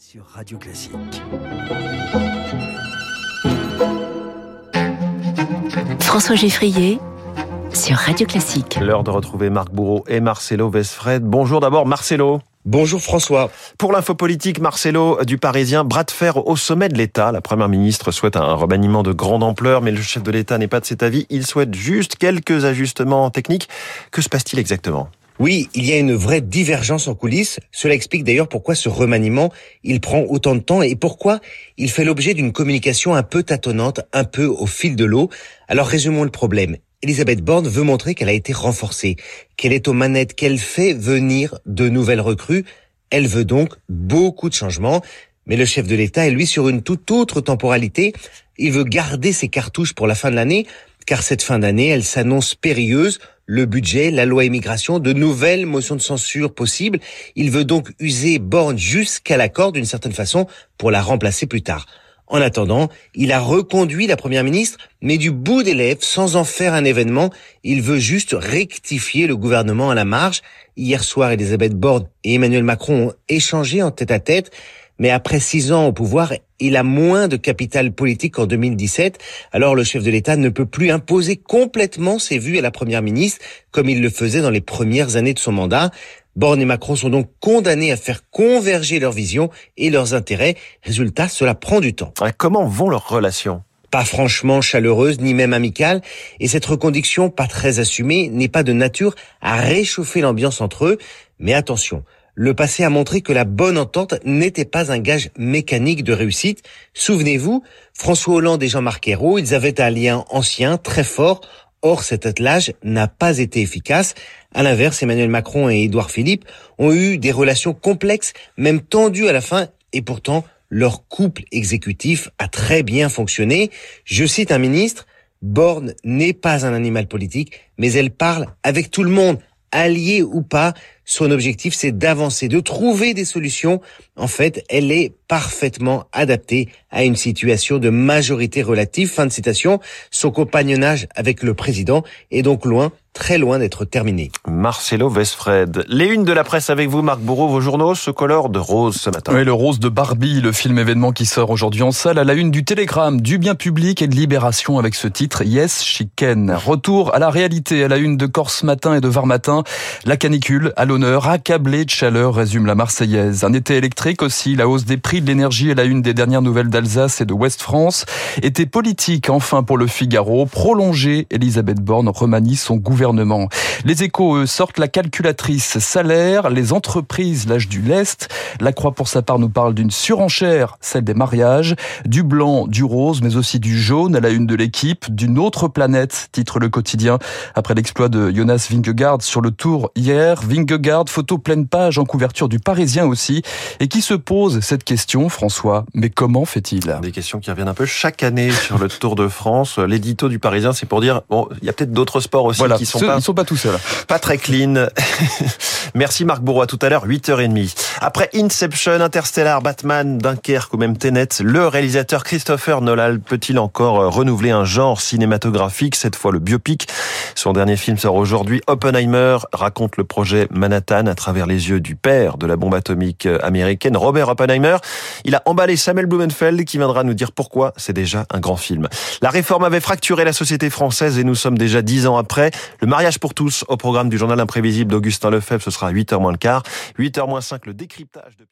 sur Radio Classique. François Geffrier sur Radio Classique. L'heure de retrouver Marc Bourreau et Marcelo Vesfred. Bonjour d'abord Marcelo. Bonjour François. Pour l'info politique, Marcelo du Parisien, bras de fer au sommet de l'État. La Première ministre souhaite un remaniement de grande ampleur, mais le chef de l'État n'est pas de cet avis. Il souhaite juste quelques ajustements techniques. Que se passe-t-il exactement? Oui, il y a une vraie divergence en coulisses. Cela explique d'ailleurs pourquoi ce remaniement, il prend autant de temps et pourquoi il fait l'objet d'une communication un peu tâtonnante, un peu au fil de l'eau. Alors résumons le problème. Elisabeth Borne veut montrer qu'elle a été renforcée, qu'elle est aux manettes, qu'elle fait venir de nouvelles recrues. Elle veut donc beaucoup de changements. Mais le chef de l'État est lui sur une toute autre temporalité. Il veut garder ses cartouches pour la fin de l'année, car cette fin d'année, elle s'annonce périlleuse le budget, la loi immigration, de nouvelles motions de censure possibles. Il veut donc user Borne jusqu'à l'accord d'une certaine façon pour la remplacer plus tard. En attendant, il a reconduit la première ministre, mais du bout des lèvres, sans en faire un événement. Il veut juste rectifier le gouvernement à la marge. Hier soir, Elisabeth Borne et Emmanuel Macron ont échangé en tête à tête mais après six ans au pouvoir, il a moins de capital politique qu'en 2017. Alors le chef de l'État ne peut plus imposer complètement ses vues à la première ministre, comme il le faisait dans les premières années de son mandat. Borne et Macron sont donc condamnés à faire converger leurs visions et leurs intérêts. Résultat, cela prend du temps. Comment vont leurs relations? Pas franchement chaleureuse ni même amicale, et cette reconduction pas très assumée n'est pas de nature à réchauffer l'ambiance entre eux. Mais attention, le passé a montré que la bonne entente n'était pas un gage mécanique de réussite. Souvenez-vous, François Hollande et Jean-Marc Ayrault, ils avaient un lien ancien, très fort. Or, cet attelage n'a pas été efficace. À l'inverse, Emmanuel Macron et Édouard Philippe ont eu des relations complexes, même tendues à la fin, et pourtant, leur couple exécutif a très bien fonctionné. Je cite un ministre, Borne n'est pas un animal politique, mais elle parle avec tout le monde, allié ou pas, son objectif, c'est d'avancer, de trouver des solutions. En fait, elle est parfaitement adaptée à une situation de majorité relative. Fin de citation. Son compagnonnage avec le président est donc loin très loin d'être terminé. Marcelo Vesfred. Les unes de la presse avec vous, Marc Bourreau. Vos journaux se colorent de rose ce matin. Oui, le rose de Barbie, le film événement qui sort aujourd'hui en salle, à la une du Télégramme, du bien public et de Libération avec ce titre Yes, Chicken. Retour à la réalité, à la une de Corse Matin et de Var Matin. La canicule à l'honneur, accablé de chaleur, résume la Marseillaise. Un été électrique aussi, la hausse des prix de l'énergie à la une des dernières nouvelles d'Alsace et de Ouest France. Été politique, enfin pour le Figaro, prolongé, Elisabeth Borne remanie son gouvernement. Les échos sortent la calculatrice salaire, les entreprises l'âge du lest. La Croix pour sa part nous parle d'une surenchère, celle des mariages, du blanc, du rose, mais aussi du jaune à la une de l'équipe, d'une autre planète, titre le quotidien, après l'exploit de Jonas Vingegaard sur le tour hier. Vingegaard, photo pleine page en couverture du Parisien aussi, et qui se pose cette question, François, mais comment fait-il? Des questions qui reviennent un peu chaque année sur le Tour de France. L'édito du Parisien, c'est pour dire, bon, il y a peut-être d'autres sports aussi qui sont pas, ils sont pas tous seuls. Pas très clean. Merci Marc Bourreau. À tout à l'heure, 8h30. Après Inception, Interstellar, Batman, Dunkerque ou même Tenet, le réalisateur Christopher Nolan peut-il encore euh, renouveler un genre cinématographique, cette fois le biopic? Son dernier film sort aujourd'hui. Oppenheimer raconte le projet Manhattan à travers les yeux du père de la bombe atomique euh, américaine, Robert Oppenheimer. Il a emballé Samuel Blumenfeld qui viendra nous dire pourquoi c'est déjà un grand film. La réforme avait fracturé la société française et nous sommes déjà dix ans après. Le mariage pour tous au programme du journal imprévisible d'Augustin Lefebvre, ce sera à 8h moins le quart. 8h moins 5, le décryptage de